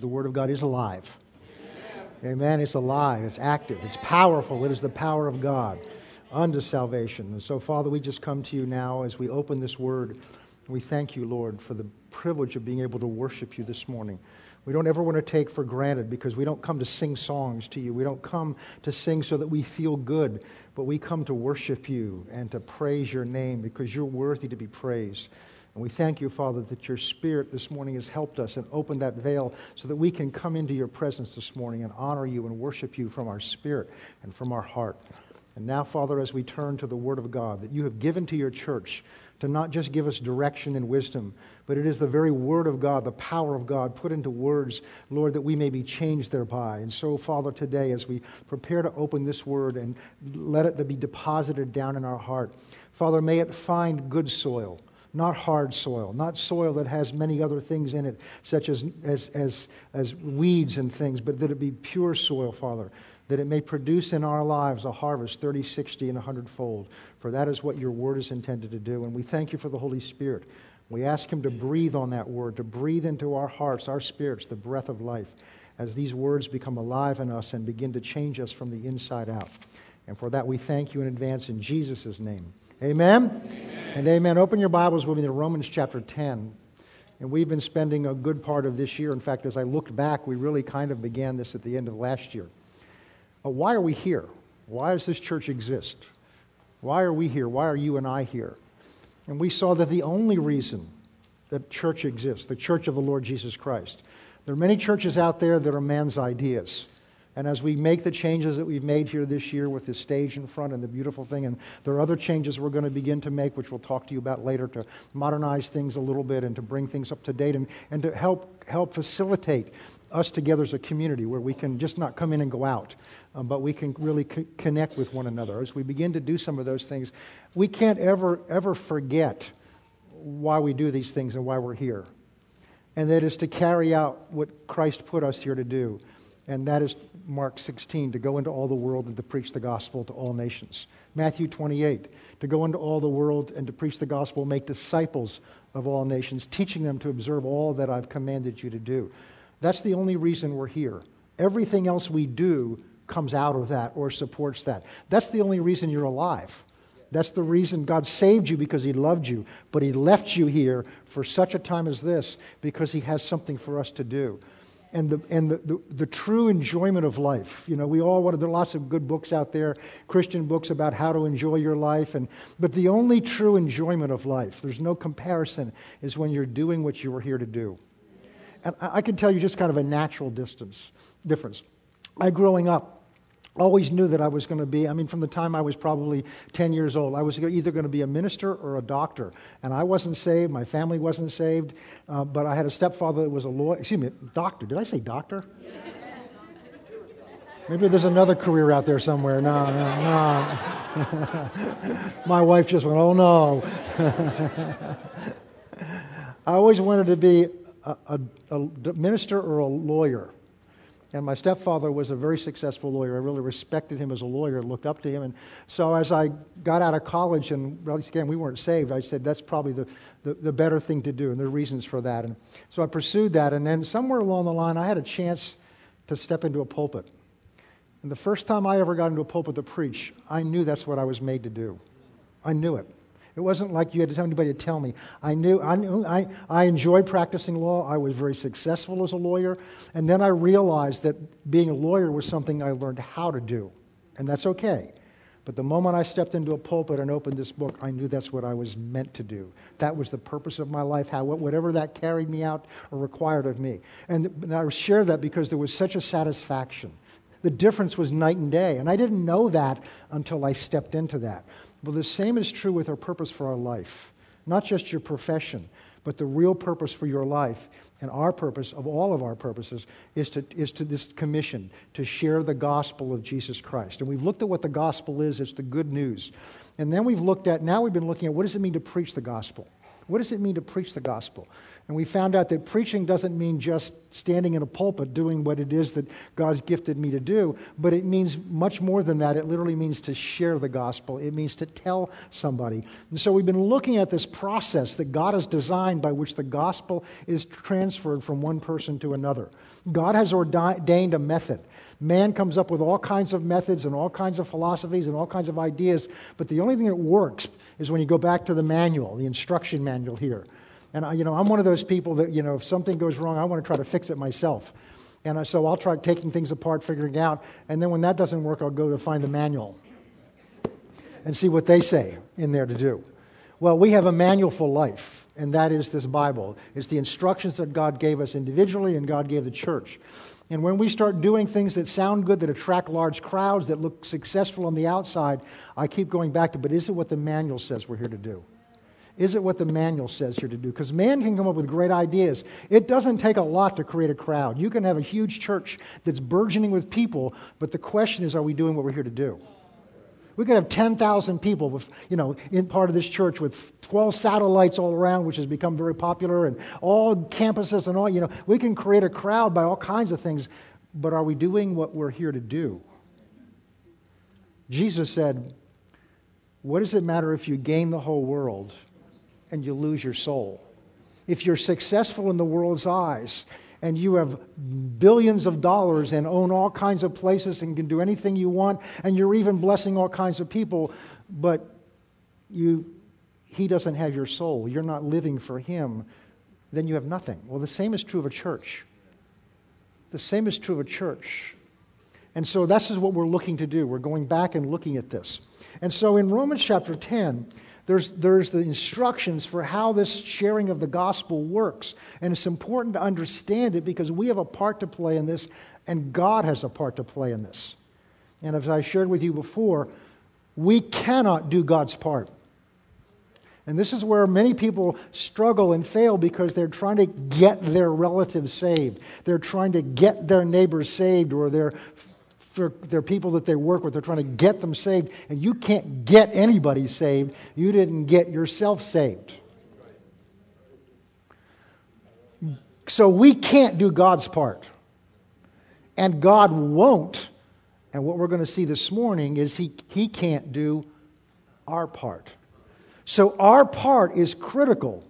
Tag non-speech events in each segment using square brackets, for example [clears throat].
The Word of God is alive. Amen. Amen. It's alive, it's active, it's powerful. It is the power of God unto salvation. And so, Father, we just come to you now as we open this Word. We thank you, Lord, for the privilege of being able to worship you this morning. We don't ever want to take for granted because we don't come to sing songs to you. We don't come to sing so that we feel good, but we come to worship you and to praise your name because you're worthy to be praised. And we thank you, Father, that your Spirit this morning has helped us and opened that veil so that we can come into your presence this morning and honor you and worship you from our spirit and from our heart. And now, Father, as we turn to the Word of God that you have given to your church, to not just give us direction and wisdom, but it is the very Word of God, the power of God put into words, Lord, that we may be changed thereby. And so, Father, today, as we prepare to open this Word and let it be deposited down in our heart, Father, may it find good soil not hard soil, not soil that has many other things in it, such as, as, as, as weeds and things, but that it be pure soil, Father, that it may produce in our lives a harvest 30, 60, and 100 fold. For that is what your word is intended to do. And we thank you for the Holy Spirit. We ask him to breathe on that word, to breathe into our hearts, our spirits, the breath of life, as these words become alive in us and begin to change us from the inside out. And for that, we thank you in advance in Jesus' name. Amen? amen. And amen. Open your Bibles with me to Romans chapter 10. And we've been spending a good part of this year. In fact, as I looked back, we really kind of began this at the end of last year. But why are we here? Why does this church exist? Why are we here? Why are you and I here? And we saw that the only reason that church exists, the church of the Lord Jesus Christ, there are many churches out there that are man's ideas. And as we make the changes that we've made here this year with the stage in front and the beautiful thing, and there are other changes we're going to begin to make, which we'll talk to you about later, to modernize things a little bit and to bring things up to date and, and to help, help facilitate us together as a community where we can just not come in and go out, um, but we can really co- connect with one another. As we begin to do some of those things, we can't ever, ever forget why we do these things and why we're here. And that is to carry out what Christ put us here to do. And that is Mark 16, to go into all the world and to preach the gospel to all nations. Matthew 28, to go into all the world and to preach the gospel, make disciples of all nations, teaching them to observe all that I've commanded you to do. That's the only reason we're here. Everything else we do comes out of that or supports that. That's the only reason you're alive. That's the reason God saved you because He loved you, but He left you here for such a time as this because He has something for us to do. And, the, and the, the, the true enjoyment of life. You know, we all want to, there are lots of good books out there, Christian books about how to enjoy your life. And, but the only true enjoyment of life, there's no comparison, is when you're doing what you were here to do. And I can tell you just kind of a natural distance difference. I, growing up, always knew that I was going to be, I mean, from the time I was probably 10 years old, I was either going to be a minister or a doctor. And I wasn't saved, my family wasn't saved, uh, but I had a stepfather that was a lawyer, excuse me, doctor. Did I say doctor? [laughs] Maybe there's another career out there somewhere. No, no, no. [laughs] my wife just went, oh no. [laughs] I always wanted to be a, a, a minister or a lawyer. And my stepfather was a very successful lawyer. I really respected him as a lawyer, looked up to him. And so as I got out of college, and again, we weren't saved, I said, that's probably the, the, the, better thing to do. And there are reasons for that. And so I pursued that. And then somewhere along the line, I had a chance to step into a pulpit. And the first time I ever got into a pulpit to preach, I knew that's what I was made to do. I knew it. It wasn't like you had to tell anybody to tell me. I knew, I, knew I, I enjoyed practicing law. I was very successful as a lawyer. And then I realized that being a lawyer was something I learned how to do. And that's okay. But the moment I stepped into a pulpit and opened this book, I knew that's what I was meant to do. That was the purpose of my life, how, whatever that carried me out or required of me. And I share that because there was such a satisfaction. The difference was night and day. And I didn't know that until I stepped into that. Well, the same is true with our purpose for our life. Not just your profession, but the real purpose for your life and our purpose of all of our purposes is to, is to this commission to share the gospel of Jesus Christ. And we've looked at what the gospel is, it's the good news. And then we've looked at, now we've been looking at what does it mean to preach the gospel? What does it mean to preach the gospel? And we found out that preaching doesn't mean just standing in a pulpit doing what it is that God's gifted me to do, but it means much more than that. It literally means to share the gospel, it means to tell somebody. And so we've been looking at this process that God has designed by which the gospel is transferred from one person to another. God has ordained a method. Man comes up with all kinds of methods and all kinds of philosophies and all kinds of ideas, but the only thing that works is when you go back to the manual, the instruction manual here. And I, you know, I'm one of those people that, you know, if something goes wrong, I want to try to fix it myself. And so I'll try taking things apart, figuring out, and then when that doesn't work, I'll go to find the manual and see what they say in there to do. Well, we have a manual for life, and that is this Bible. It's the instructions that God gave us individually and God gave the church. And when we start doing things that sound good, that attract large crowds, that look successful on the outside, I keep going back to, but is it what the manual says we're here to do? Is it what the manual says here to do? Because man can come up with great ideas. It doesn't take a lot to create a crowd. You can have a huge church that's burgeoning with people, but the question is, are we doing what we're here to do? We could have 10,000 people with, you know, in part of this church with 12 satellites all around, which has become very popular, and all campuses and all, you know, we can create a crowd by all kinds of things, but are we doing what we're here to do? Jesus said, What does it matter if you gain the whole world and you lose your soul. If you're successful in the world's eyes and you have billions of dollars and own all kinds of places and can do anything you want and you're even blessing all kinds of people, but you, he doesn't have your soul, you're not living for him, then you have nothing. Well, the same is true of a church. The same is true of a church. And so this is what we're looking to do. We're going back and looking at this. And so in Romans chapter 10, there's, there's the instructions for how this sharing of the gospel works. And it's important to understand it because we have a part to play in this, and God has a part to play in this. And as I shared with you before, we cannot do God's part. And this is where many people struggle and fail because they're trying to get their relatives saved. They're trying to get their neighbors saved or their for their people that they work with. They're trying to get them saved, and you can't get anybody saved. You didn't get yourself saved. So we can't do God's part. And God won't. And what we're going to see this morning is He, he can't do our part. So our part is critical.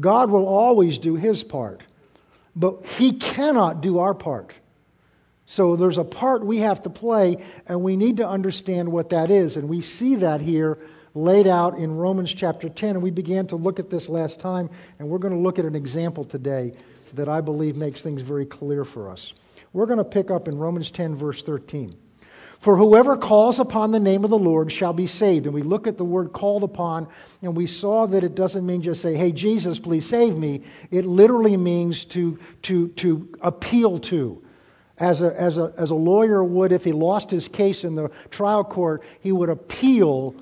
God will always do His part. But He cannot do our part. So there's a part we have to play, and we need to understand what that is. And we see that here laid out in Romans chapter 10. And we began to look at this last time, and we're going to look at an example today that I believe makes things very clear for us. We're going to pick up in Romans 10, verse 13. For whoever calls upon the name of the Lord shall be saved. And we look at the word called upon, and we saw that it doesn't mean just say, Hey, Jesus, please save me. It literally means to, to, to appeal to as a, as, a, as a lawyer would if he lost his case in the trial court, he would appeal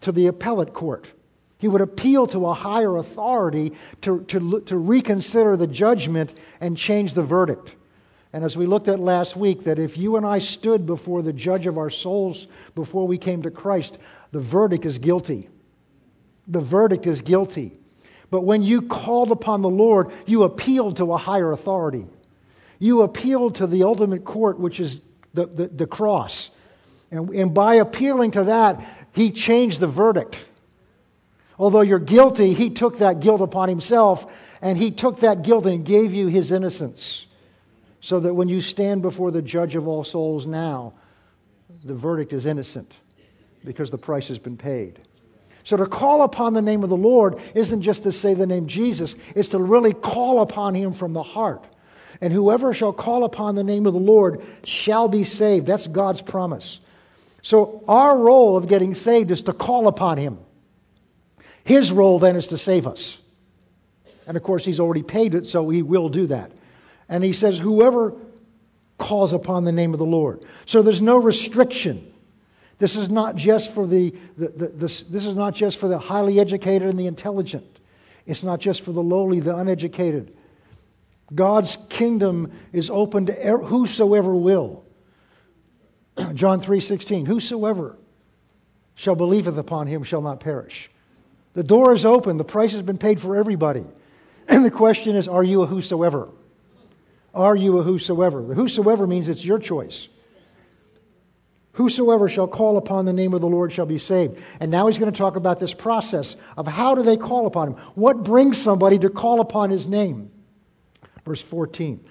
to the appellate court. He would appeal to a higher authority to, to, to reconsider the judgment and change the verdict. And as we looked at last week, that if you and I stood before the judge of our souls before we came to Christ, the verdict is guilty. The verdict is guilty. But when you called upon the Lord, you appealed to a higher authority. You appeal to the ultimate court, which is the, the, the cross. And, and by appealing to that, he changed the verdict. Although you're guilty, he took that guilt upon himself, and he took that guilt and gave you his innocence. So that when you stand before the judge of all souls now, the verdict is innocent because the price has been paid. So to call upon the name of the Lord isn't just to say the name Jesus, it's to really call upon him from the heart. And whoever shall call upon the name of the Lord shall be saved. That's God's promise. So our role of getting saved is to call upon Him. His role then is to save us. And of course, He's already paid it, so He will do that. And He says, whoever calls upon the name of the Lord. So there's no restriction. This is not just for the, the, the this, this is not just for the highly educated and the intelligent. It's not just for the lowly, the uneducated. God's kingdom is open to whosoever will. [clears throat] John 3:16 Whosoever shall believeth upon him shall not perish. The door is open, the price has been paid for everybody. [clears throat] And the question is are you a whosoever? Are you a whosoever? The whosoever means it's your choice. Whosoever shall call upon the name of the Lord shall be saved. And now he's going to talk about this process of how do they call upon him? What brings somebody to call upon his name? Verse 14.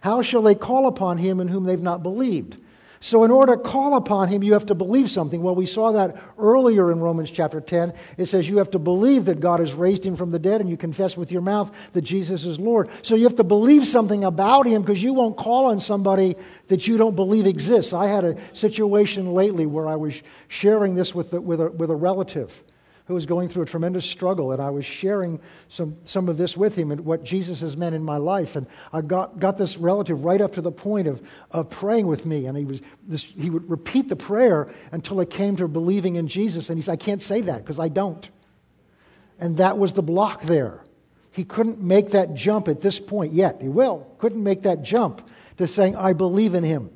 How shall they call upon him in whom they've not believed? So, in order to call upon him, you have to believe something. Well, we saw that earlier in Romans chapter 10. It says you have to believe that God has raised him from the dead and you confess with your mouth that Jesus is Lord. So, you have to believe something about him because you won't call on somebody that you don't believe exists. I had a situation lately where I was sharing this with, the, with, a, with a relative who was going through a tremendous struggle, and I was sharing some, some of this with him and what Jesus has meant in my life. And I got, got this relative right up to the point of, of praying with me, and he, was this, he would repeat the prayer until it came to believing in Jesus. And he said, I can't say that because I don't. And that was the block there. He couldn't make that jump at this point yet. He will. Couldn't make that jump to saying, I believe in him.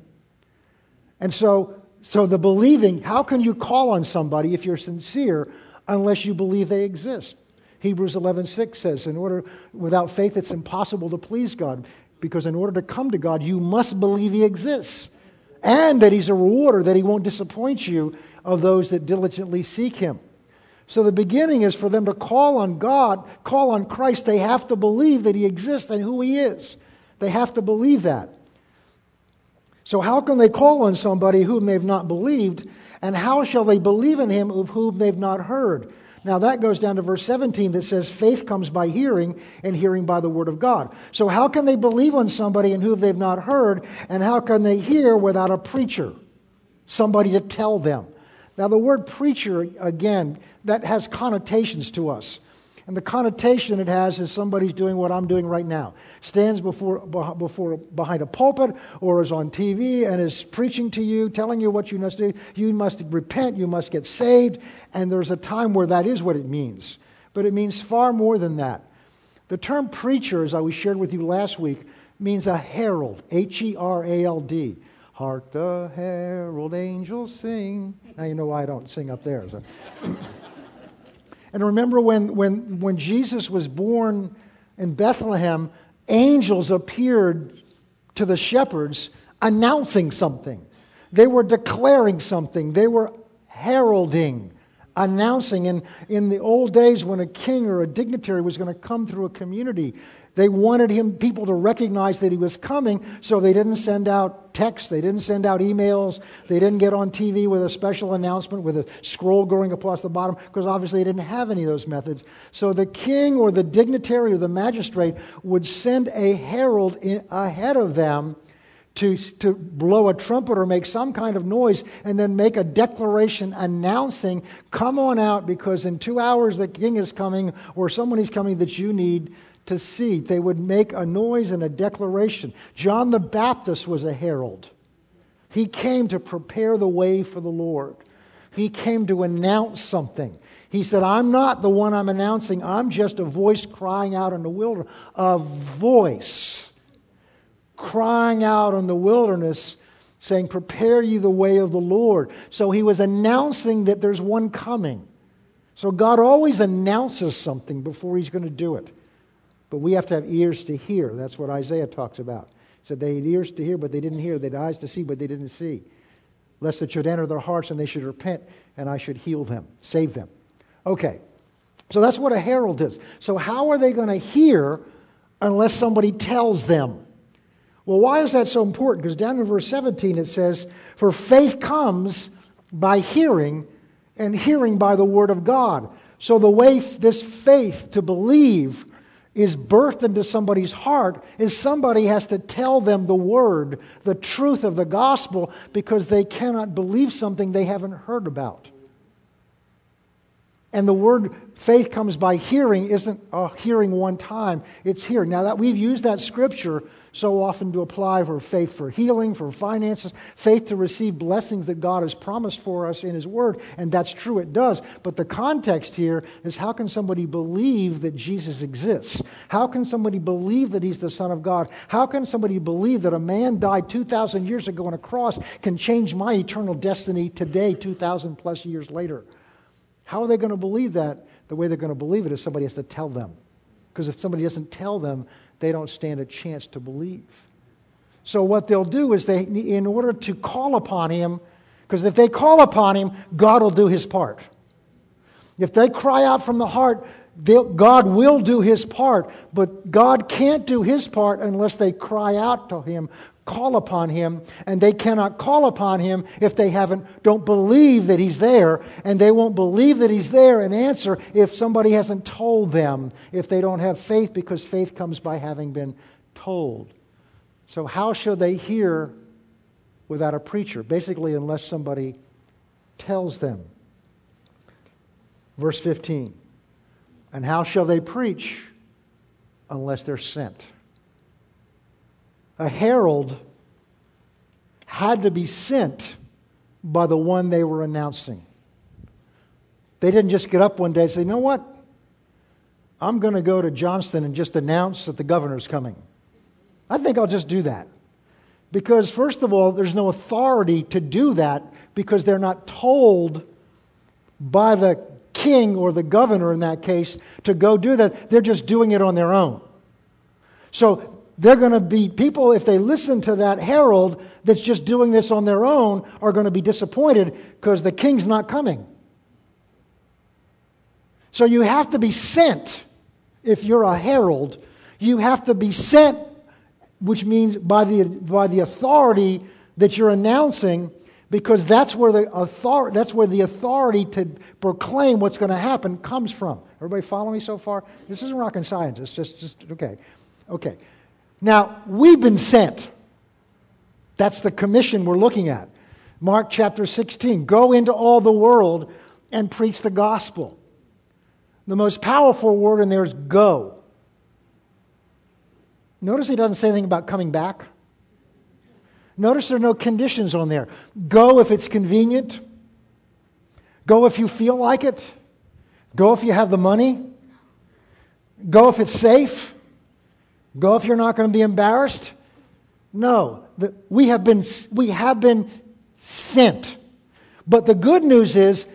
And so, so the believing, how can you call on somebody if you're sincere unless you believe they exist. Hebrews 11:6 says, "In order without faith it's impossible to please God, because in order to come to God you must believe he exists and that he's a rewarder that he won't disappoint you of those that diligently seek him." So the beginning is for them to call on God, call on Christ, they have to believe that he exists and who he is. They have to believe that. So how can they call on somebody whom they've not believed and how shall they believe in him of whom they've not heard? Now that goes down to verse 17 that says, faith comes by hearing, and hearing by the word of God. So how can they believe on somebody in whom they've not heard? And how can they hear without a preacher? Somebody to tell them. Now the word preacher, again, that has connotations to us. And the connotation it has is somebody's doing what I'm doing right now. Stands before, before, behind a pulpit or is on TV and is preaching to you, telling you what you must do. You must repent, you must get saved. And there's a time where that is what it means. But it means far more than that. The term preacher, as I was shared with you last week, means a herald, H E R A L D. Hark the herald angels sing. Now you know why I don't sing up there. So. And remember when, when, when Jesus was born in Bethlehem, angels appeared to the shepherds announcing something. They were declaring something. They were heralding, announcing. And in the old days, when a king or a dignitary was going to come through a community, they wanted him, people to recognize that he was coming, so they didn't send out texts, they didn't send out emails, they didn't get on TV with a special announcement with a scroll going across the bottom, because obviously they didn't have any of those methods. So the king or the dignitary or the magistrate would send a herald in, ahead of them to, to blow a trumpet or make some kind of noise and then make a declaration announcing, Come on out because in two hours the king is coming or someone is coming that you need to see. They would make a noise and a declaration. John the Baptist was a herald. He came to prepare the way for the Lord. He came to announce something. He said, I'm not the one I'm announcing. I'm just a voice crying out in the wilderness. A voice crying out in the wilderness saying, Prepare ye the way of the Lord. So he was announcing that there's one coming. So God always announces something before he's going to do it. But we have to have ears to hear. That's what Isaiah talks about. He said they had ears to hear, but they didn't hear. They had eyes to see, but they didn't see. Lest it should enter their hearts and they should repent, and I should heal them, save them. Okay, so that's what a herald is. So, how are they going to hear unless somebody tells them? Well, why is that so important? Because down in verse 17 it says, For faith comes by hearing, and hearing by the word of God. So, the way this faith to believe is birthed into somebody's heart is somebody has to tell them the word, the truth of the gospel, because they cannot believe something they haven't heard about. And the word faith comes by hearing isn't uh, hearing one time, it's hearing. Now that we've used that scripture so often to apply for faith for healing, for finances, faith to receive blessings that God has promised for us in His Word. And that's true, it does. But the context here is how can somebody believe that Jesus exists? How can somebody believe that He's the Son of God? How can somebody believe that a man died 2,000 years ago on a cross can change my eternal destiny today, 2,000 plus years later? How are they going to believe that? The way they're going to believe it is somebody has to tell them. Because if somebody doesn't tell them, they don't stand a chance to believe. So, what they'll do is they, in order to call upon him, because if they call upon him, God will do his part. If they cry out from the heart, God will do his part, but God can't do his part unless they cry out to him, call upon him, and they cannot call upon him if they haven't don't believe that he's there, and they won't believe that he's there and answer if somebody hasn't told them, if they don't have faith because faith comes by having been told. So how shall they hear without a preacher? Basically unless somebody tells them. Verse 15. And how shall they preach unless they're sent? A herald had to be sent by the one they were announcing. They didn't just get up one day and say, you know what? I'm going to go to Johnston and just announce that the governor's coming. I think I'll just do that. Because, first of all, there's no authority to do that because they're not told by the king or the governor in that case to go do that. They're just doing it on their own. So they're going to be people, if they listen to that herald that's just doing this on their own, are going to be disappointed because the king's not coming. So you have to be sent if you're a herald. You have to be sent, which means by the, by the authority that you're announcing because that's where the authority, that's where the authority to proclaim what's going to happen comes from. Everybody follow me so far? This isn't rocket science. It's just, just okay. Okay. Now, we've been sent. That's the commission we're looking at. Mark chapter 16. Go into all the world and preach the gospel. The most powerful word in there is go. Notice he doesn't say anything about coming back. Notice there are no conditions on there. Go if it's convenient. Go if you feel like it. Go if you have the money. Go if it's safe. Go if you're not going to be embarrassed. No, the, we, have been, we have been sent. But the good news is,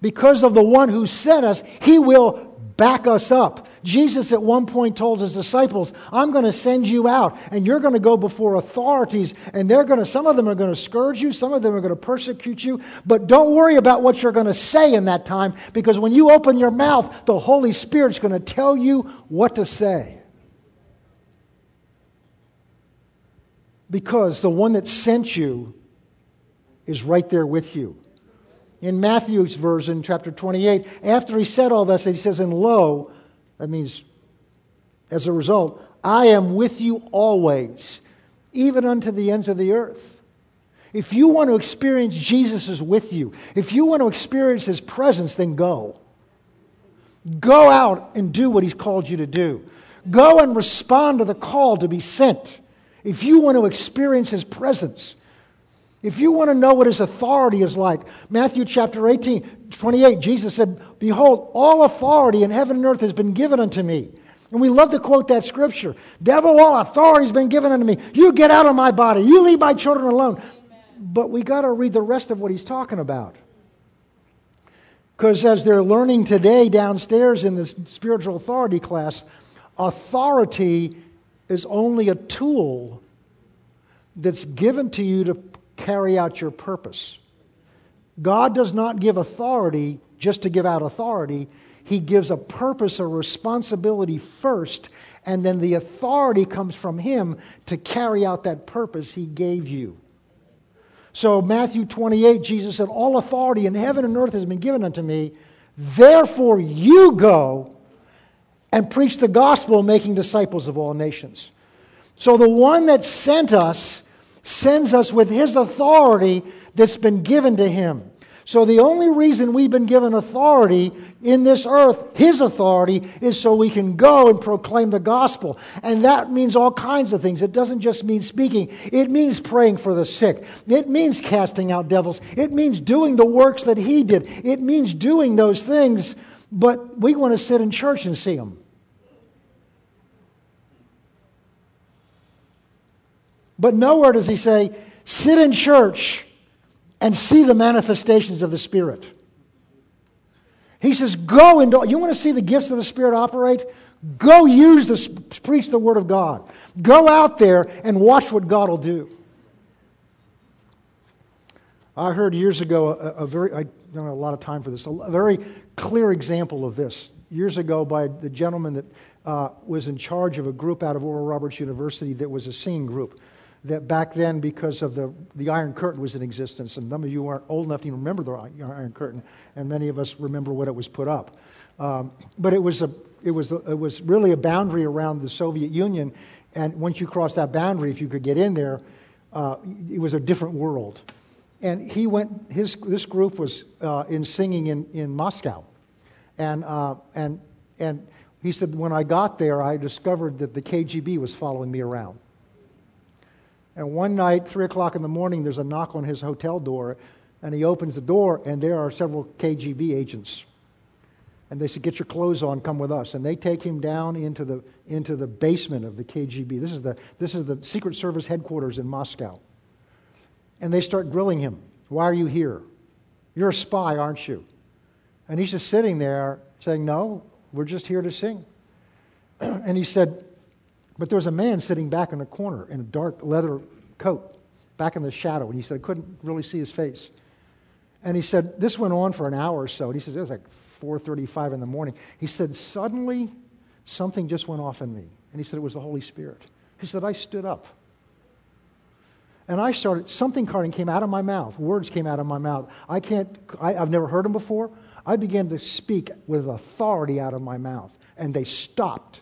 because of the one who sent us, he will back us up. Jesus at one point told his disciples, I'm going to send you out, and you're going to go before authorities, and they're going to, some of them are going to scourge you, some of them are going to persecute you, but don't worry about what you're going to say in that time, because when you open your mouth, the Holy Spirit's going to tell you what to say. Because the one that sent you is right there with you. In Matthew's version, chapter 28, after he said all this, he says, And lo, that means, as a result, I am with you always, even unto the ends of the earth. If you want to experience Jesus is with you, if you want to experience his presence, then go. Go out and do what he's called you to do. Go and respond to the call to be sent. If you want to experience his presence, if you want to know what his authority is like, Matthew chapter 18, 28, Jesus said, Behold, all authority in heaven and earth has been given unto me. And we love to quote that scripture. Devil, all authority has been given unto me. You get out of my body. You leave my children alone. But we got to read the rest of what he's talking about. Because as they're learning today downstairs in this spiritual authority class, authority is only a tool that's given to you to carry out your purpose. God does not give authority just to give out authority. He gives a purpose, a responsibility first, and then the authority comes from Him to carry out that purpose He gave you. So, Matthew 28, Jesus said, All authority in heaven and earth has been given unto me. Therefore, you go and preach the gospel, making disciples of all nations. So, the one that sent us sends us with his authority that's been given to him. So the only reason we've been given authority in this earth, his authority, is so we can go and proclaim the gospel. And that means all kinds of things. It doesn't just mean speaking, it means praying for the sick, it means casting out devils, it means doing the works that he did, it means doing those things, but we want to sit in church and see them. But nowhere does he say, sit in church and see the manifestations of the Spirit. He says, go do, you want to see the gifts of the Spirit operate? Go use this, preach the word of God. Go out there and watch what God will do. I heard years ago a, a very, I don't have a lot of time for this, a very clear example of this. Years ago, by the gentleman that uh, was in charge of a group out of Oral Roberts University that was a singing group. That back then, because of the, the Iron Curtain was in existence, and some of you aren't old enough to even remember the Iron Curtain, and many of us remember when it was put up. Um, but it was, a, it, was a, it was really a boundary around the Soviet Union, and once you crossed that boundary, if you could get in there, uh, it was a different world. And he went, his, this group was uh, in singing in, in Moscow. And, uh, and, and he said, When I got there, I discovered that the KGB was following me around. And one night, 3 o'clock in the morning, there's a knock on his hotel door, and he opens the door, and there are several KGB agents. And they said, Get your clothes on, come with us. And they take him down into the, into the basement of the KGB. This is the, this is the Secret Service headquarters in Moscow. And they start grilling him. Why are you here? You're a spy, aren't you? And he's just sitting there saying, No, we're just here to sing. [clears throat] and he said, But there was a man sitting back in a corner in a dark leather coat, back in the shadow. And he said, I couldn't really see his face. And he said, This went on for an hour or so. And he says, It was like 4.35 in the morning. He said, Suddenly, something just went off in me. And he said, It was the Holy Spirit. He said, I stood up. And I started, something came out of my mouth. Words came out of my mouth. I can't, I, I've never heard them before. I began to speak with authority out of my mouth, and they stopped.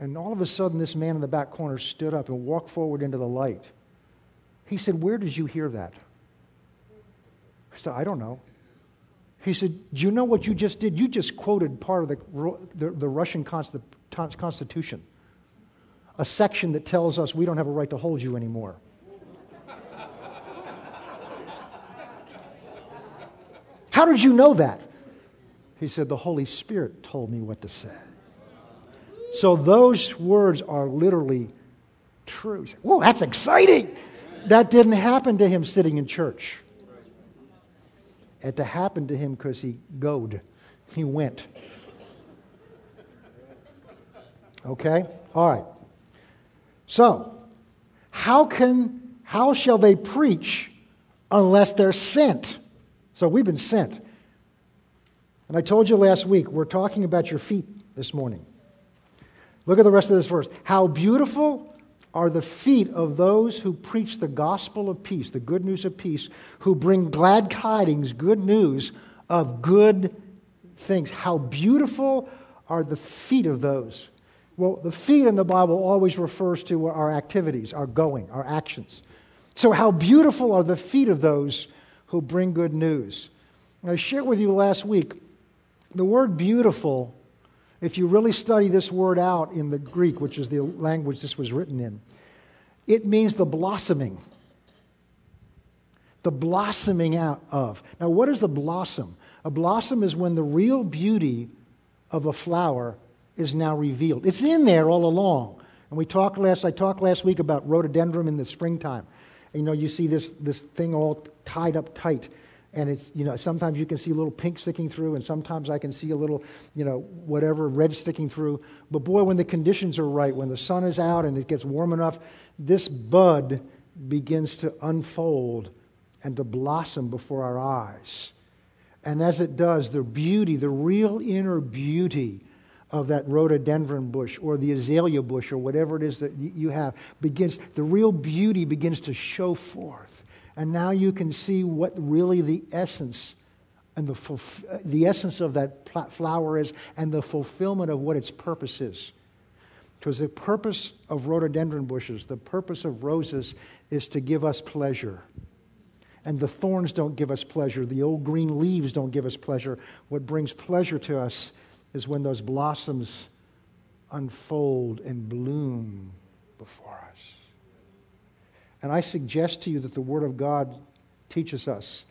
And all of a sudden, this man in the back corner stood up and walked forward into the light. He said, Where did you hear that? I said, I don't know. He said, Do you know what you just did? You just quoted part of the, the, the Russian Constitution, a section that tells us we don't have a right to hold you anymore. How did you know that? He said, The Holy Spirit told me what to say. So those words are literally true. Whoa, that's exciting. That didn't happen to him sitting in church. It happened to happen to him because he goed. He went. Okay? All right. So, how can how shall they preach unless they're sent? So we've been sent. And I told you last week, we're talking about your feet this morning. Look at the rest of this verse. How beautiful are the feet of those who preach the gospel of peace, the good news of peace, who bring glad tidings, good news of good things. How beautiful are the feet of those. Well, the feet in the Bible always refers to our activities, our going, our actions. So, how beautiful are the feet of those who bring good news. I shared with you last week the word beautiful, if you really study this word out in the Greek, which is the language this was written in, it means the blossoming. The blossoming out of. Now, what is a blossom? A blossom is when the real beauty of a flower is now revealed. It's in there all along. And we talked last, I talked last week about rhododendron in the springtime. You know, you see this, this thing all tied up tight. And it's, you know, sometimes you can see a little pink sticking through, and sometimes I can see a little, you know, whatever, red sticking through. But boy, when the conditions are right, when the sun is out and it gets warm enough, this bud begins to unfold and to blossom before our eyes. And as it does, the beauty, the real inner beauty of that rhododendron bush or the azalea bush or whatever it is that you have begins, the real beauty begins to show forth. And now you can see what really the essence and the, the essence of that flower is and the fulfillment of what its purpose is. Because the purpose of rhododendron bushes, the purpose of roses is to give us pleasure. And the thorns don't give us pleasure. The old green leaves don't give us pleasure. What brings pleasure to us is when those blossoms unfold and bloom before us. And I suggest to you that the Word of God teaches us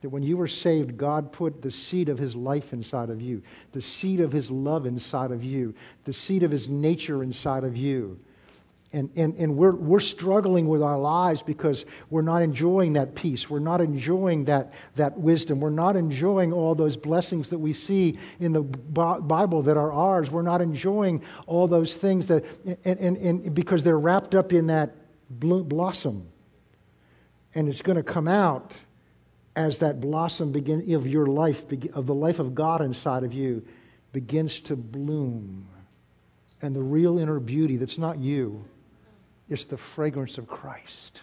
that when you were saved, God put the seed of His life inside of you, the seed of His love inside of you, the seed of His nature inside of you. and, and, and we're, we're struggling with our lives because we're not enjoying that peace. We're not enjoying that, that wisdom. We're not enjoying all those blessings that we see in the Bible that are ours. We're not enjoying all those things that, and, and, and because they're wrapped up in that blossom. And it's going to come out as that blossom begin, of your life, of the life of God inside of you, begins to bloom. And the real inner beauty that's not you it's the fragrance of Christ.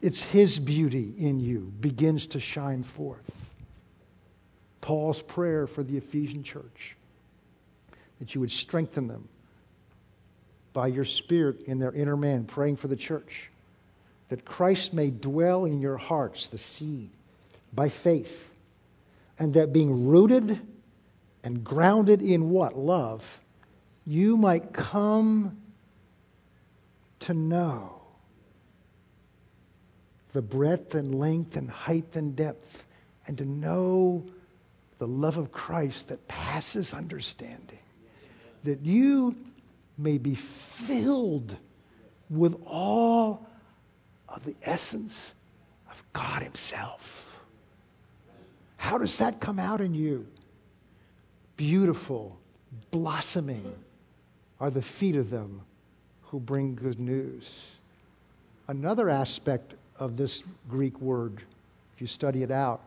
It's His beauty in you begins to shine forth. Paul's prayer for the Ephesian church that you would strengthen them by your Spirit in their inner man, praying for the church, that Christ may dwell in your hearts, the seed, by faith, and that being rooted and grounded in what? Love, you might come to know the breadth and length and height and depth, and to know the love of Christ that passes understanding, that you may be filled with all of the essence of God Himself. How does that come out in you? Beautiful, blossoming are the feet of them who bring good news. Another aspect of this Greek word, if you study it out,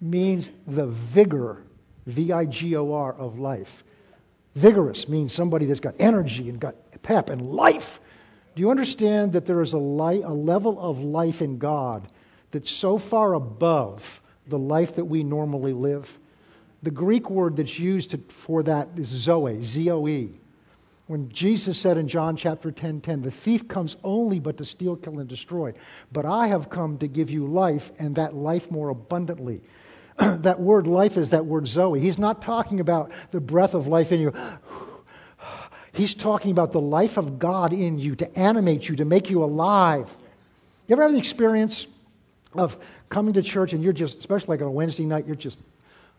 means the vigor, V I G O R, of life. Vigorous means somebody that's got energy and got pep and life. Do you understand that there is a, a level of life in God that's so far above the life that we normally live? The Greek word that's used to, for that is zoe, Z O E. When Jesus said in John chapter 10 10, the thief comes only but to steal, kill, and destroy. But I have come to give you life, and that life more abundantly. [clears throat] that word life is that word Zoe. He's not talking about the breath of life in you. [sighs] He's talking about the life of God in you to animate you, to make you alive. You ever have the experience of coming to church and you're just, especially like on a Wednesday night, you're just,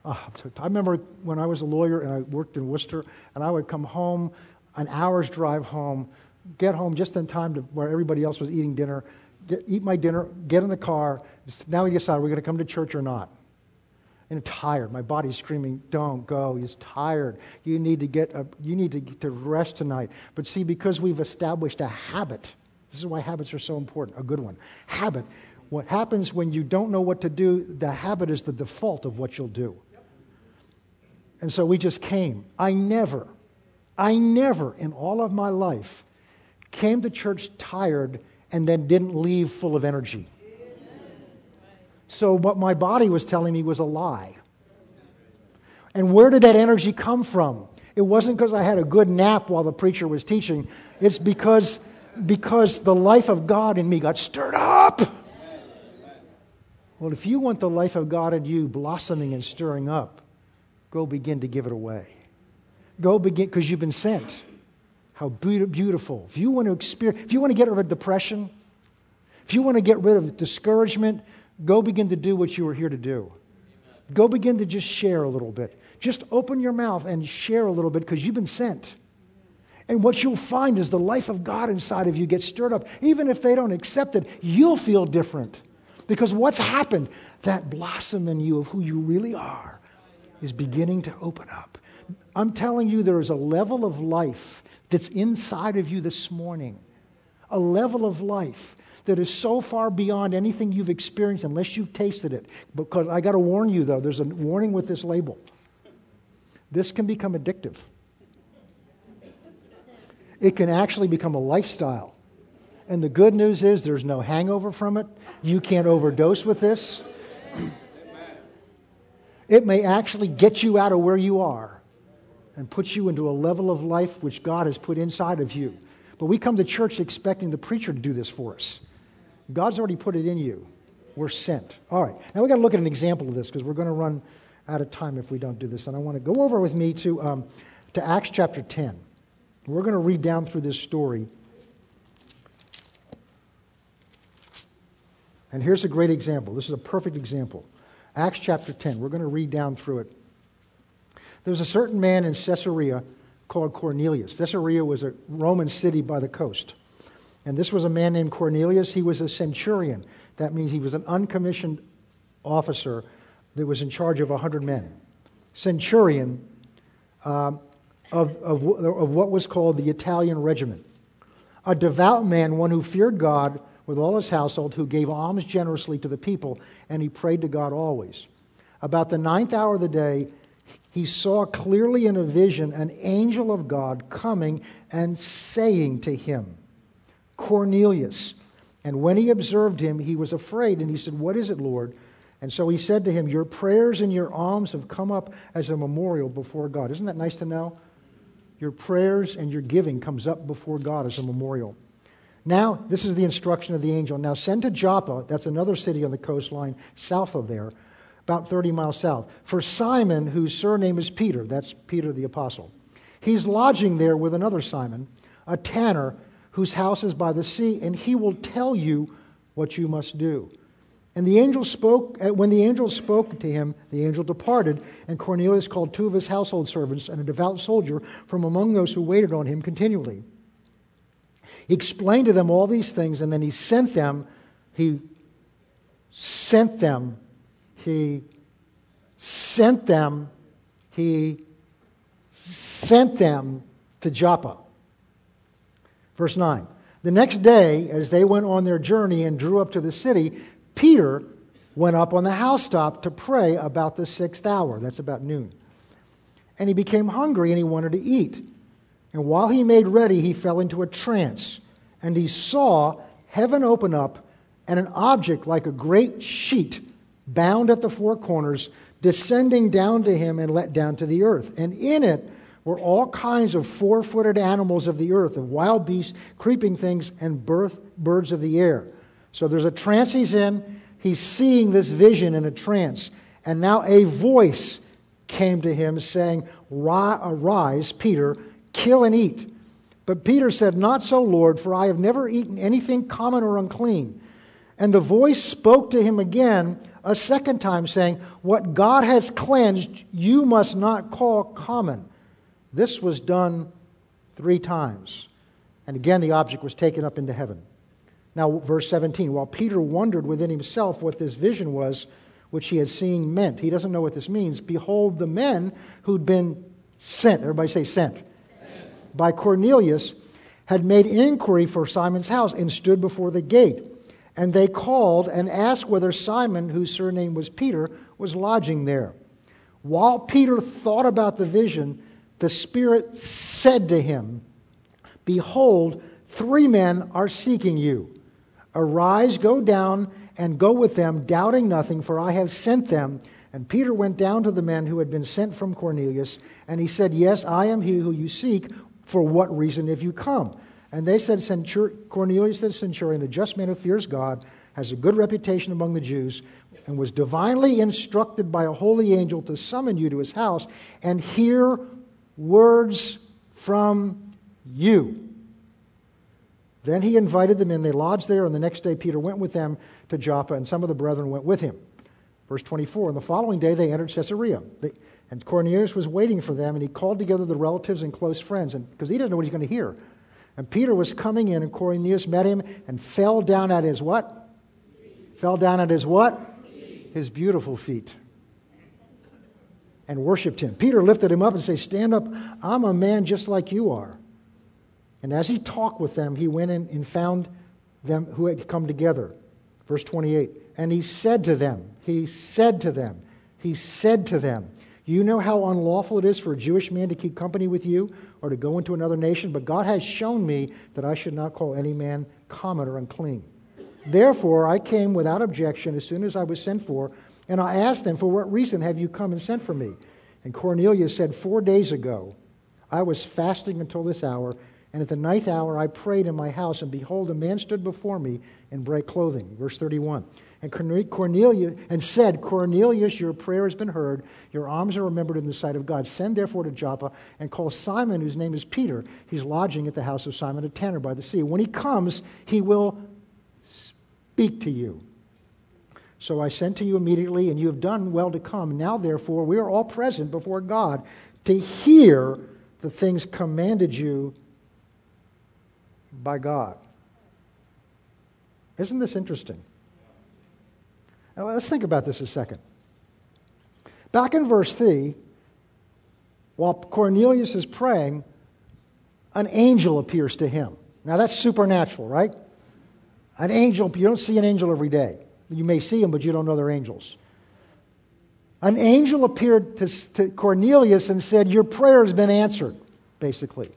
oh, I remember when I was a lawyer and I worked in Worcester, and I would come home an hour's drive home, get home just in time to where everybody else was eating dinner, get, eat my dinner, get in the car. Now we decide we're going to come to church or not. And tired. My body's screaming, "Don't go." He's tired. You need to get. A, you need to get to rest tonight. But see, because we've established a habit, this is why habits are so important. A good one. Habit. What happens when you don't know what to do? The habit is the default of what you'll do. And so we just came. I never I never in all of my life came to church tired and then didn't leave full of energy. So, what my body was telling me was a lie. And where did that energy come from? It wasn't because I had a good nap while the preacher was teaching. It's because, because the life of God in me got stirred up. Well, if you want the life of God in you blossoming and stirring up, go begin to give it away. Go begin, because you've been sent. How beautiful. If you want to experience, if you want to get rid of depression, if you want to get rid of discouragement, go begin to do what you were here to do. Go begin to just share a little bit. Just open your mouth and share a little bit because you've been sent. And what you'll find is the life of God inside of you gets stirred up. Even if they don't accept it, you'll feel different. Because what's happened, that blossom in you of who you really are, is beginning to open up. I'm telling you, there is a level of life that's inside of you this morning. A level of life that is so far beyond anything you've experienced unless you've tasted it. Because I got to warn you, though, there's a warning with this label. This can become addictive, it can actually become a lifestyle. And the good news is there's no hangover from it. You can't overdose with this. It may actually get you out of where you are and put you into a level of life which God has put inside of you. But we come to church expecting the preacher to do this for us. God's already put it in you. We're sent. All right. Now we've got to look at an example of this because we're going to run out of time if we don't do this. And I want to go over with me to, um, to Acts chapter 10. We're going to read down through this story. And here's a great example. This is a perfect example. Acts chapter 10. We're going to read down through it. There was a certain man in Caesarea called Cornelius. Caesarea was a Roman city by the coast. And this was a man named Cornelius. He was a centurion. That means he was an uncommissioned officer that was in charge of 100 men. Centurion um, of, of, of what was called the Italian regiment. A devout man, one who feared God with all his household, who gave alms generously to the people, and he prayed to God always. About the ninth hour of the day, he saw clearly in a vision an angel of God coming and saying to him, Cornelius. And when he observed him, he was afraid, and he said, What is it, Lord? And so he said to him, Your prayers and your alms have come up as a memorial before God. Isn't that nice to know? Your prayers and your giving comes up before God as a memorial. Now, this is the instruction of the angel. Now, send to Joppa, that's another city on the coastline south of there, about 30 miles south, for Simon, whose surname is Peter. That's Peter the apostle. He's lodging there with another Simon, a tanner, whose house is by the sea, and he will tell you what you must do. And the angel spoke, uh, when the angel spoke to him, the angel departed, and Cornelius called two of his household servants and a devout soldier from among those who waited on him continually. He explained to them all these things, and then he sent them, he sent them, he sent them, he sent them to Joppa. Verse 9. The next day, as they went on their journey and drew up to the city, Peter went up on the housetop to pray about the sixth hour. That's about noon. And he became hungry and he wanted to eat. And while he made ready, he fell into a trance. And he saw heaven open up and an object like a great sheet bound at the four corners descending down to him and let down to the earth. And in it were all kinds of four footed animals of the earth, of wild beasts, creeping things, and birth, birds of the air. So there's a trance he's in. He's seeing this vision in a trance. And now a voice came to him saying, Arise, uh, Peter, kill and eat. But Peter said, Not so, Lord, for I have never eaten anything common or unclean. And the voice spoke to him again a second time, saying, What God has cleansed, you must not call common. This was done three times. And again, the object was taken up into heaven. Now, verse 17 while Peter wondered within himself what this vision was, which he had seen meant, he doesn't know what this means. Behold, the men who'd been sent, everybody say sent, sent. by Cornelius had made inquiry for Simon's house and stood before the gate. And they called and asked whether Simon, whose surname was Peter, was lodging there. While Peter thought about the vision, the Spirit said to him, Behold, three men are seeking you. Arise, go down, and go with them, doubting nothing, for I have sent them. And Peter went down to the men who had been sent from Cornelius, and he said, Yes, I am he who you seek. For what reason have you come? And they said, Centur- Cornelius the centurion, a just man who fears God, has a good reputation among the Jews, and was divinely instructed by a holy angel to summon you to his house and hear words from you. Then he invited them in. They lodged there, and the next day Peter went with them to Joppa, and some of the brethren went with him. Verse 24 And the following day they entered Caesarea. They, and Cornelius was waiting for them, and he called together the relatives and close friends, and because he didn't know what he's going to hear. And Peter was coming in, and Cornelius met him and fell down at his what? Fell down at his what? His beautiful feet. And worshiped him. Peter lifted him up and said, Stand up. I'm a man just like you are. And as he talked with them, he went in and found them who had come together. Verse 28. And he said to them, He said to them, He said to them, You know how unlawful it is for a Jewish man to keep company with you or to go into another nation, but God has shown me that I should not call any man common or unclean. Therefore, I came without objection as soon as I was sent for, and I asked them, For what reason have you come and sent for me? And Cornelius said, Four days ago, I was fasting until this hour and at the ninth hour I prayed in my house, and behold, a man stood before me in bright clothing. Verse 31. And Cornelius and said, Cornelius, your prayer has been heard. Your alms are remembered in the sight of God. Send therefore to Joppa and call Simon, whose name is Peter. He's lodging at the house of Simon a tanner by the sea. When he comes, he will speak to you. So I sent to you immediately, and you have done well to come. Now, therefore, we are all present before God to hear the things commanded you by God. Isn't this interesting? Now, let's think about this a second. Back in verse 3, while Cornelius is praying, an angel appears to him. Now, that's supernatural, right? An angel, you don't see an angel every day. You may see them, but you don't know they're angels. An angel appeared to, to Cornelius and said, Your prayer has been answered, basically.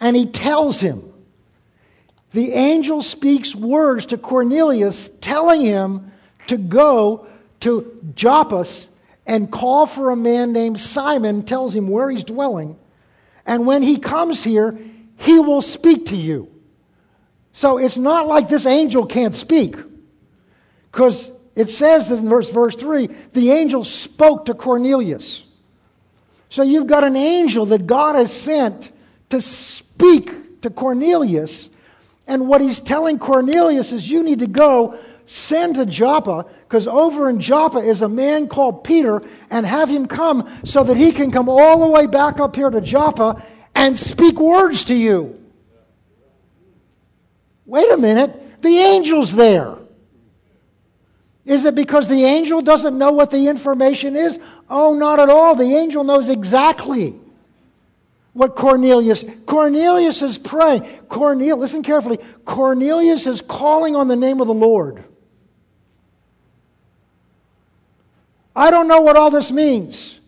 And he tells him, the angel speaks words to Cornelius telling him to go to Joppa and call for a man named Simon, tells him where he's dwelling. And when he comes here, he will speak to you. So it's not like this angel can't speak. Because it says in verse, verse 3 the angel spoke to Cornelius. So you've got an angel that God has sent to speak to Cornelius. And what he's telling Cornelius is you need to go send to Joppa, because over in Joppa is a man called Peter, and have him come so that he can come all the way back up here to Joppa and speak words to you. Wait a minute, the angel's there. Is it because the angel doesn't know what the information is? Oh, not at all. The angel knows exactly what Cornelius. Cornelius is praying. Cornelius, listen carefully. Cornelius is calling on the name of the Lord. I don't know what all this means.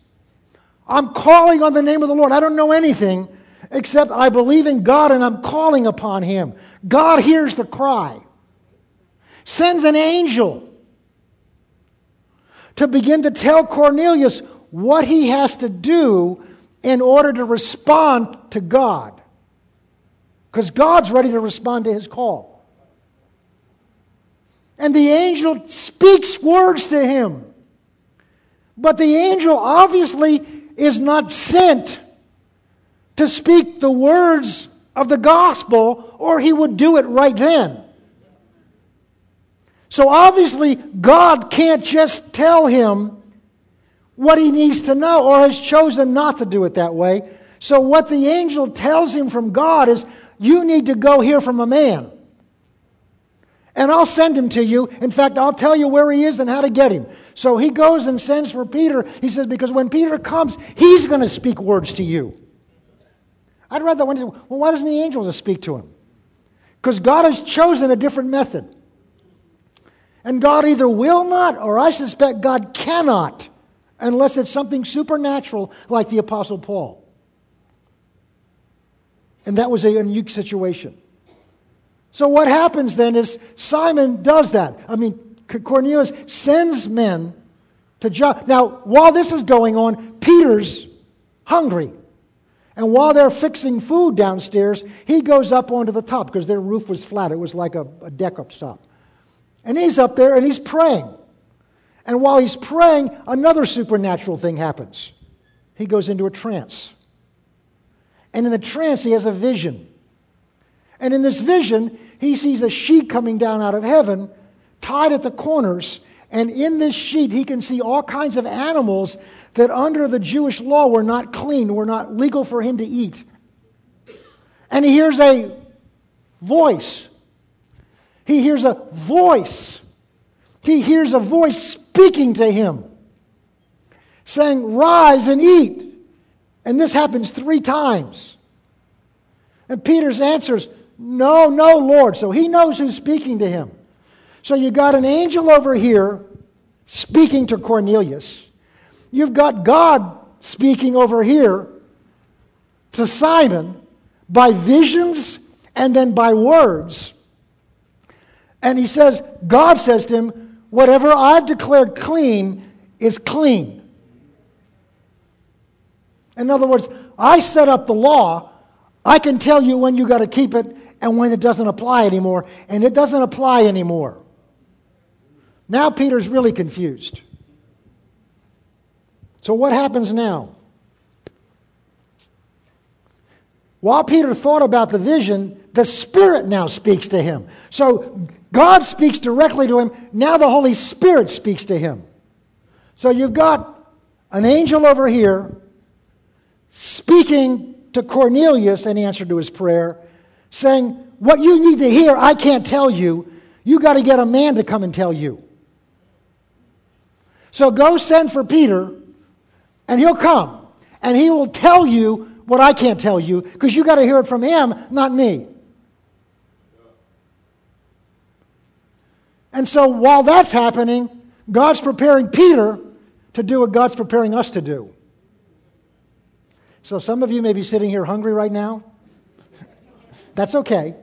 I'm calling on the name of the Lord. I don't know anything except I believe in God and I'm calling upon Him. God hears the cry, sends an angel to begin to tell Cornelius what he has to do in order to respond to God. Because God's ready to respond to his call. And the angel speaks words to him. But the angel obviously is not sent to speak the words of the gospel, or he would do it right then. So obviously, God can't just tell him what he needs to know or has chosen not to do it that way. So, what the angel tells him from God is, You need to go hear from a man. And I'll send him to you. In fact, I'll tell you where he is and how to get him. So he goes and sends for Peter. He says, Because when Peter comes, he's going to speak words to you. I'd rather, when, well, why doesn't the angel just speak to him? Because God has chosen a different method. And God either will not, or I suspect God cannot, unless it's something supernatural like the Apostle Paul. And that was a unique situation. So, what happens then is Simon does that. I mean, Cornelius sends men to Joppa. Now, while this is going on, Peter's hungry. And while they're fixing food downstairs, he goes up onto the top because their roof was flat. It was like a, a deck up top. And he's up there and he's praying. And while he's praying, another supernatural thing happens. He goes into a trance. And in the trance, he has a vision. And in this vision, he sees a sheet coming down out of heaven, tied at the corners. And in this sheet, he can see all kinds of animals that under the Jewish law were not clean, were not legal for him to eat. And he hears a voice he hears a voice. He hears a voice speaking to him, saying, Rise and eat. And this happens three times. And Peter's answers, No, no, Lord. So he knows who's speaking to him. So you got an angel over here speaking to Cornelius. You've got God speaking over here to Simon by visions and then by words. And he says, God says to him, Whatever I've declared clean is clean. In other words, I set up the law. I can tell you when you got to keep it and when it doesn't apply anymore. And it doesn't apply anymore. Now Peter's really confused. So, what happens now? While Peter thought about the vision, the Spirit now speaks to him. So God speaks directly to him. Now the Holy Spirit speaks to him. So you've got an angel over here speaking to Cornelius in answer to his prayer, saying, What you need to hear, I can't tell you. You got to get a man to come and tell you. So go send for Peter, and he'll come, and he will tell you what I can't tell you, because you got to hear it from him, not me. And so while that's happening, God's preparing Peter to do what God's preparing us to do. So some of you may be sitting here hungry right now. That's okay.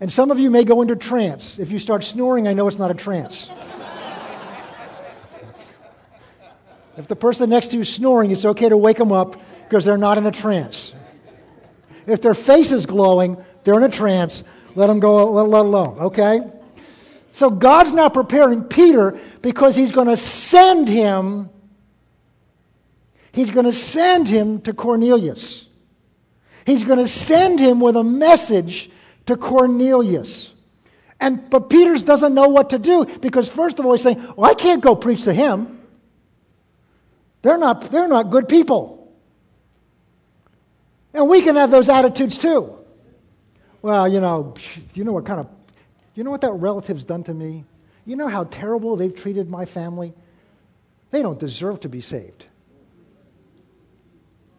And some of you may go into trance. If you start snoring, I know it's not a trance. if the person next to you is snoring, it's okay to wake them up because they're not in a trance. If their face is glowing, they're in a trance. Let them go let, let alone, okay? So God's now preparing Peter because he's going to send him he's going to send him to Cornelius. He's going to send him with a message to Cornelius. And but Peter doesn't know what to do because first of all he's saying, "Well, I can't go preach to him. They're not they're not good people." And we can have those attitudes too. Well, you know, you know what kind of you know what that relative's done to me? You know how terrible they've treated my family? They don't deserve to be saved.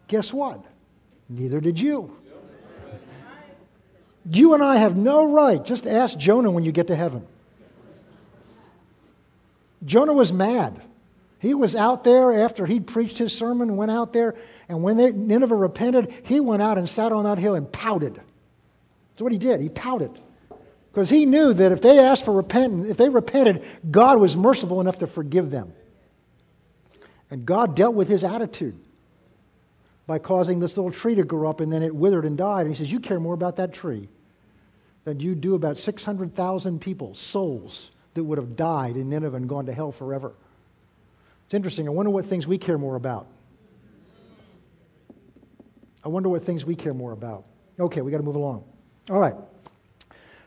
Guess what? Neither did you. You and I have no right. Just ask Jonah when you get to heaven. Jonah was mad. He was out there after he'd preached his sermon, went out there, and when they, Nineveh repented, he went out and sat on that hill and pouted. That's what he did. He pouted. Because he knew that if they asked for repentance, if they repented, God was merciful enough to forgive them. And God dealt with his attitude by causing this little tree to grow up and then it withered and died. And he says, You care more about that tree than you do about 600,000 people, souls that would have died in Nineveh and gone to hell forever. It's interesting. I wonder what things we care more about. I wonder what things we care more about. Okay, we got to move along. All right.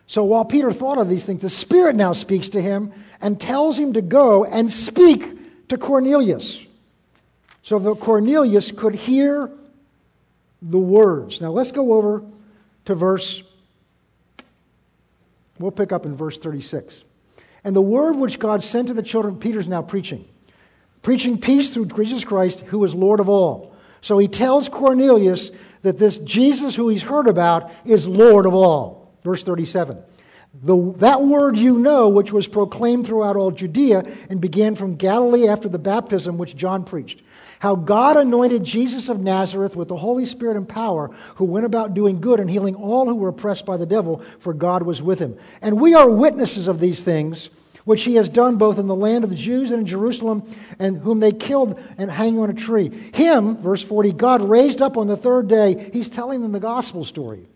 So while Peter thought of these things, the Spirit now speaks to him and tells him to go and speak to Cornelius. So that Cornelius could hear the words. Now let's go over to verse We'll pick up in verse 36. And the word which God sent to the children, Peter's now preaching, preaching peace through Jesus Christ, who is Lord of all. So he tells Cornelius that this Jesus who he's heard about is Lord of all. Verse 37. The, that word you know, which was proclaimed throughout all Judea and began from Galilee after the baptism which John preached how God anointed Jesus of Nazareth with the Holy Spirit and power, who went about doing good and healing all who were oppressed by the devil, for God was with him. And we are witnesses of these things, which he has done both in the land of the Jews and in Jerusalem, and whom they killed and hanged on a tree. Him, verse 40, God raised up on the third day. He's telling them the gospel story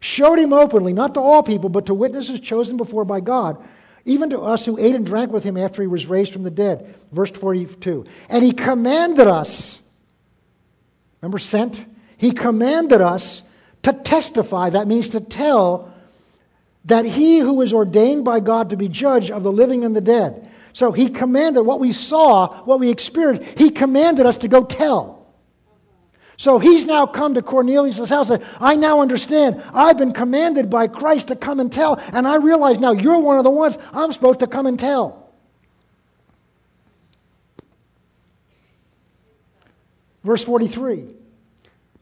showed him openly, not to all people, but to witnesses chosen before by God, even to us who ate and drank with him after he was raised from the dead. Verse 42. And he commanded us, remember, sent? He commanded us to testify, that means to tell, that he who was ordained by God to be judge of the living and the dead. So he commanded what we saw, what we experienced, he commanded us to go tell. So he's now come to Cornelius' house. And I now understand. I've been commanded by Christ to come and tell, and I realize now you're one of the ones I'm supposed to come and tell. Verse 43.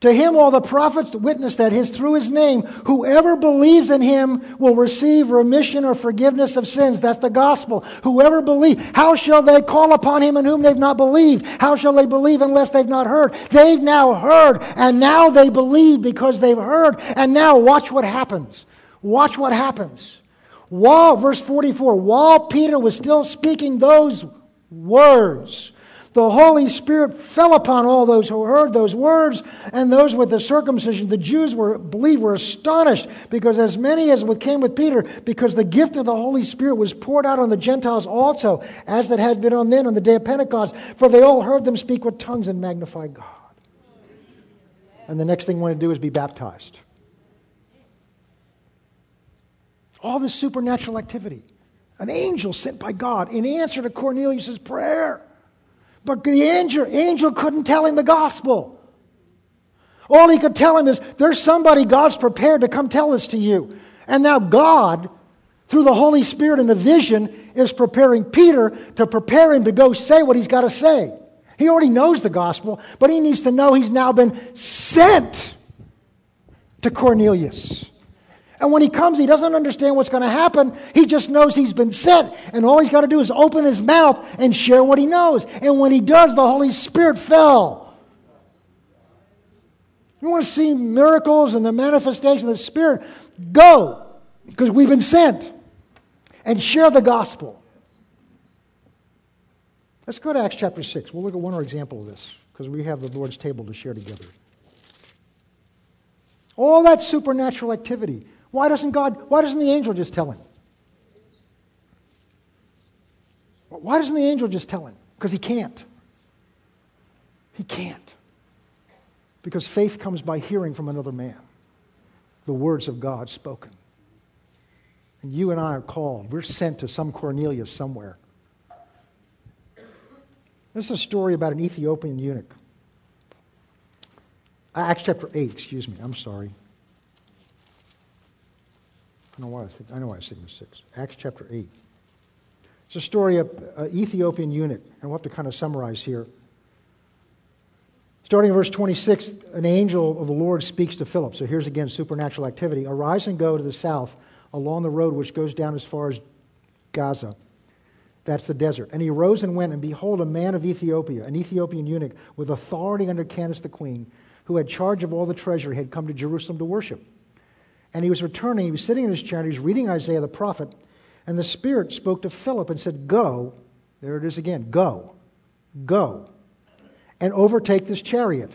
To him, all the prophets witness that his, through his name, whoever believes in him will receive remission or forgiveness of sins. That's the gospel. Whoever believes. How shall they call upon him in whom they've not believed? How shall they believe unless they've not heard? They've now heard, and now they believe because they've heard. And now watch what happens. Watch what happens. While, verse 44, while Peter was still speaking those words, the Holy Spirit fell upon all those who heard those words, and those with the circumcision. The Jews were believed were astonished because as many as came with Peter, because the gift of the Holy Spirit was poured out on the Gentiles also, as that had been on them on the day of Pentecost, for they all heard them speak with tongues and magnify God. And the next thing we want to do is be baptized. All this supernatural activity. An angel sent by God in answer to Cornelius' prayer. But the angel, angel couldn't tell him the gospel. All he could tell him is, There's somebody God's prepared to come tell this to you. And now God, through the Holy Spirit in a vision, is preparing Peter to prepare him to go say what he's got to say. He already knows the gospel, but he needs to know he's now been sent to Cornelius. And when he comes, he doesn't understand what's going to happen. He just knows he's been sent. And all he's got to do is open his mouth and share what he knows. And when he does, the Holy Spirit fell. You want to see miracles and the manifestation of the Spirit? Go, because we've been sent. And share the gospel. Let's go to Acts chapter 6. We'll look at one more example of this, because we have the Lord's table to share together. All that supernatural activity. Why doesn't God, why doesn't the angel just tell him? Why doesn't the angel just tell him? Because he can't. He can't. Because faith comes by hearing from another man the words of God spoken. And you and I are called. We're sent to some Cornelius somewhere. This is a story about an Ethiopian eunuch. Acts chapter 8, excuse me, I'm sorry. I know why I, I know why I said 6. Acts chapter 8. It's a story of an Ethiopian eunuch, and we'll have to kind of summarize here. Starting in verse 26, an angel of the Lord speaks to Philip. So here's again supernatural activity. Arise and go to the south along the road which goes down as far as Gaza. That's the desert. And he rose and went, and behold, a man of Ethiopia, an Ethiopian eunuch, with authority under Candace the queen, who had charge of all the treasury, had come to Jerusalem to worship. And he was returning, he was sitting in his chair, and he was reading Isaiah the prophet. And the Spirit spoke to Philip and said, Go, there it is again, go, go, and overtake this chariot.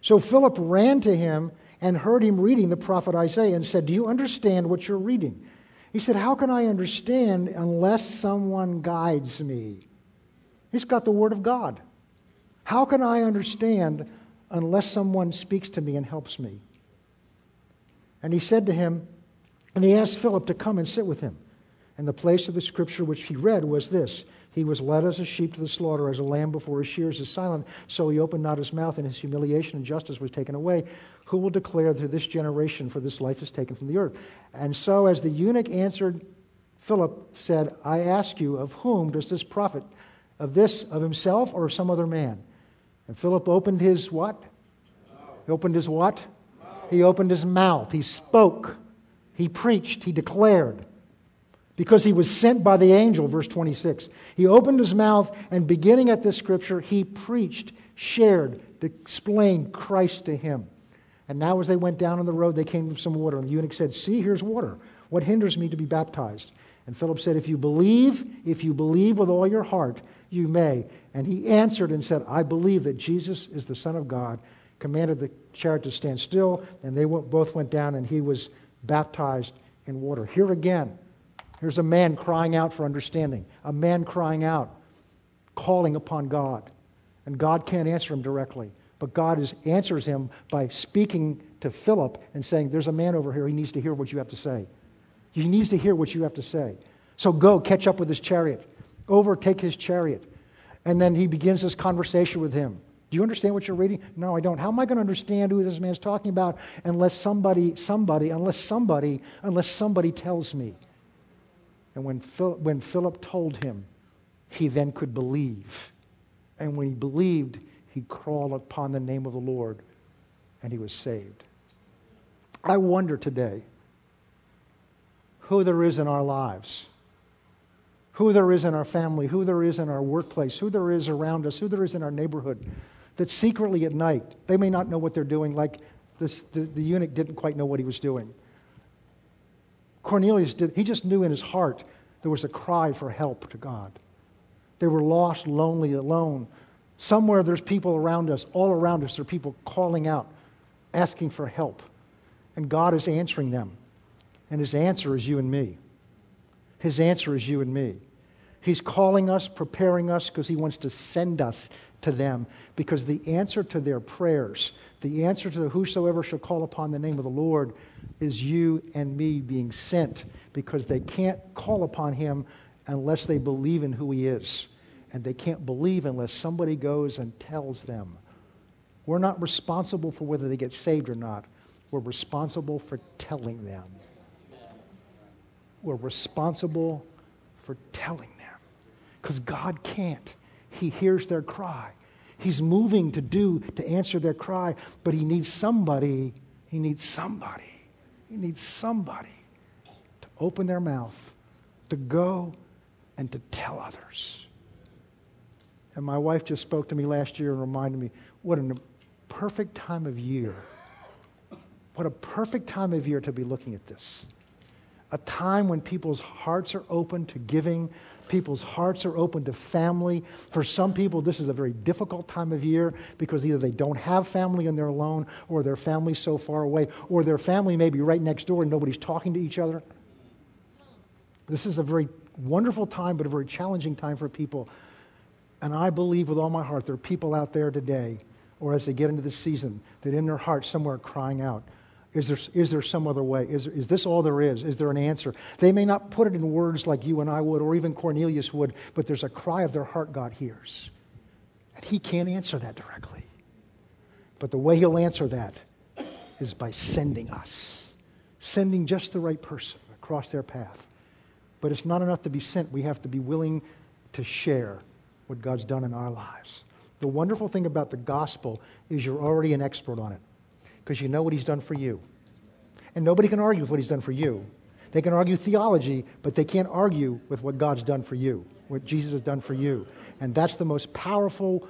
So Philip ran to him and heard him reading the prophet Isaiah and said, Do you understand what you're reading? He said, How can I understand unless someone guides me? He's got the Word of God. How can I understand unless someone speaks to me and helps me? And he said to him, and he asked Philip to come and sit with him. And the place of the scripture which he read was this He was led as a sheep to the slaughter, as a lamb before his shears is silent. So he opened not his mouth, and his humiliation and justice was taken away. Who will declare to this generation, for this life is taken from the earth? And so, as the eunuch answered, Philip said, I ask you, of whom does this prophet, of this, of himself, or of some other man? And Philip opened his what? He opened his what? He opened his mouth. He spoke. He preached. He declared. Because he was sent by the angel, verse 26. He opened his mouth, and beginning at this scripture, he preached, shared, explained Christ to him. And now, as they went down on the road, they came to some water. And the eunuch said, See, here's water. What hinders me to be baptized? And Philip said, If you believe, if you believe with all your heart, you may. And he answered and said, I believe that Jesus is the Son of God commanded the chariot to stand still, and they both went down, and he was baptized in water. Here again, here's a man crying out for understanding, a man crying out, calling upon God. And God can't answer him directly, but God is, answers him by speaking to Philip and saying, There's a man over here. He needs to hear what you have to say. He needs to hear what you have to say. So go, catch up with his chariot, overtake his chariot. And then he begins this conversation with him. Do you understand what you're reading? No, I don't. How am I going to understand who this man's talking about unless somebody, somebody, unless somebody, unless somebody tells me? And when, Phil, when Philip told him, he then could believe. And when he believed, he crawled upon the name of the Lord and he was saved. I wonder today who there is in our lives, who there is in our family, who there is in our workplace, who there is around us, who there is in our neighborhood that secretly at night, they may not know what they're doing, like this, the, the eunuch didn't quite know what he was doing. Cornelius did, he just knew in his heart there was a cry for help to God. They were lost, lonely, alone. Somewhere there's people around us, all around us, there are people calling out, asking for help. And God is answering them. And his answer is you and me. His answer is you and me. He's calling us, preparing us, because he wants to send us to them because the answer to their prayers, the answer to whosoever shall call upon the name of the Lord, is you and me being sent because they can't call upon him unless they believe in who He is. And they can't believe unless somebody goes and tells them. We're not responsible for whether they get saved or not. We're responsible for telling them. We're responsible for telling them. Because God can't. He hears their cry. He's moving to do, to answer their cry, but He needs somebody. He needs somebody. He needs somebody to open their mouth, to go and to tell others. And my wife just spoke to me last year and reminded me what a perfect time of year. What a perfect time of year to be looking at this. A time when people's hearts are open to giving, people's hearts are open to family. For some people, this is a very difficult time of year because either they don't have family and they're alone, or their family's so far away, or their family may be right next door and nobody's talking to each other. This is a very wonderful time, but a very challenging time for people. And I believe with all my heart there are people out there today, or as they get into the season, that in their heart somewhere are crying out, is there, is there some other way? Is, is this all there is? Is there an answer? They may not put it in words like you and I would, or even Cornelius would, but there's a cry of their heart God hears. And he can't answer that directly. But the way he'll answer that is by sending us, sending just the right person across their path. But it's not enough to be sent. We have to be willing to share what God's done in our lives. The wonderful thing about the gospel is you're already an expert on it because you know what He's done for you. And nobody can argue with what He's done for you. They can argue theology, but they can't argue with what God's done for you, what Jesus has done for you. And that's the most powerful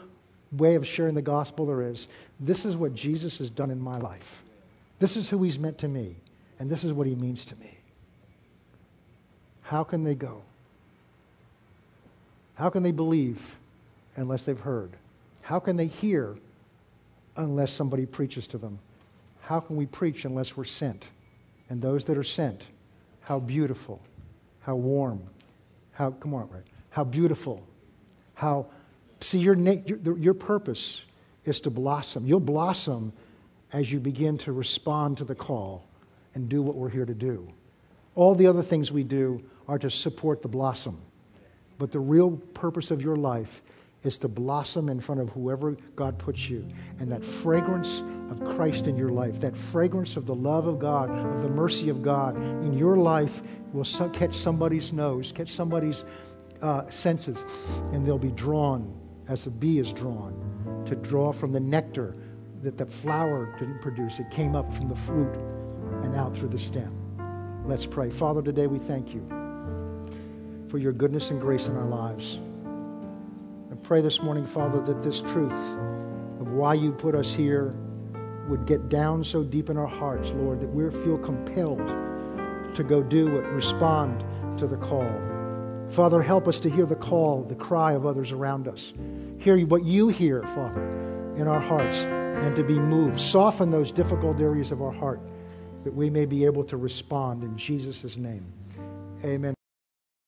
way of sharing the gospel there is. This is what Jesus has done in my life. This is who He's meant to me, and this is what He means to me. How can they go? How can they believe unless they've heard? How can they hear unless somebody preaches to them? How can we preach unless we're sent? And those that are sent, how beautiful, how warm, how, come on, right? How beautiful, how, see, your, your, your purpose is to blossom. You'll blossom as you begin to respond to the call and do what we're here to do. All the other things we do are to support the blossom. But the real purpose of your life is to blossom in front of whoever God puts you. And that fragrance of Christ in your life, that fragrance of the love of God, of the mercy of God in your life will catch somebody's nose, catch somebody's uh, senses, and they'll be drawn as a bee is drawn to draw from the nectar that the flower didn't produce. It came up from the fruit and out through the stem. Let's pray. Father, today we thank you for your goodness and grace in our lives. Pray this morning, Father, that this truth of why you put us here would get down so deep in our hearts, Lord, that we feel compelled to go do it, respond to the call. Father, help us to hear the call, the cry of others around us. Hear what you hear, Father, in our hearts, and to be moved. Soften those difficult areas of our heart that we may be able to respond in Jesus' name. Amen.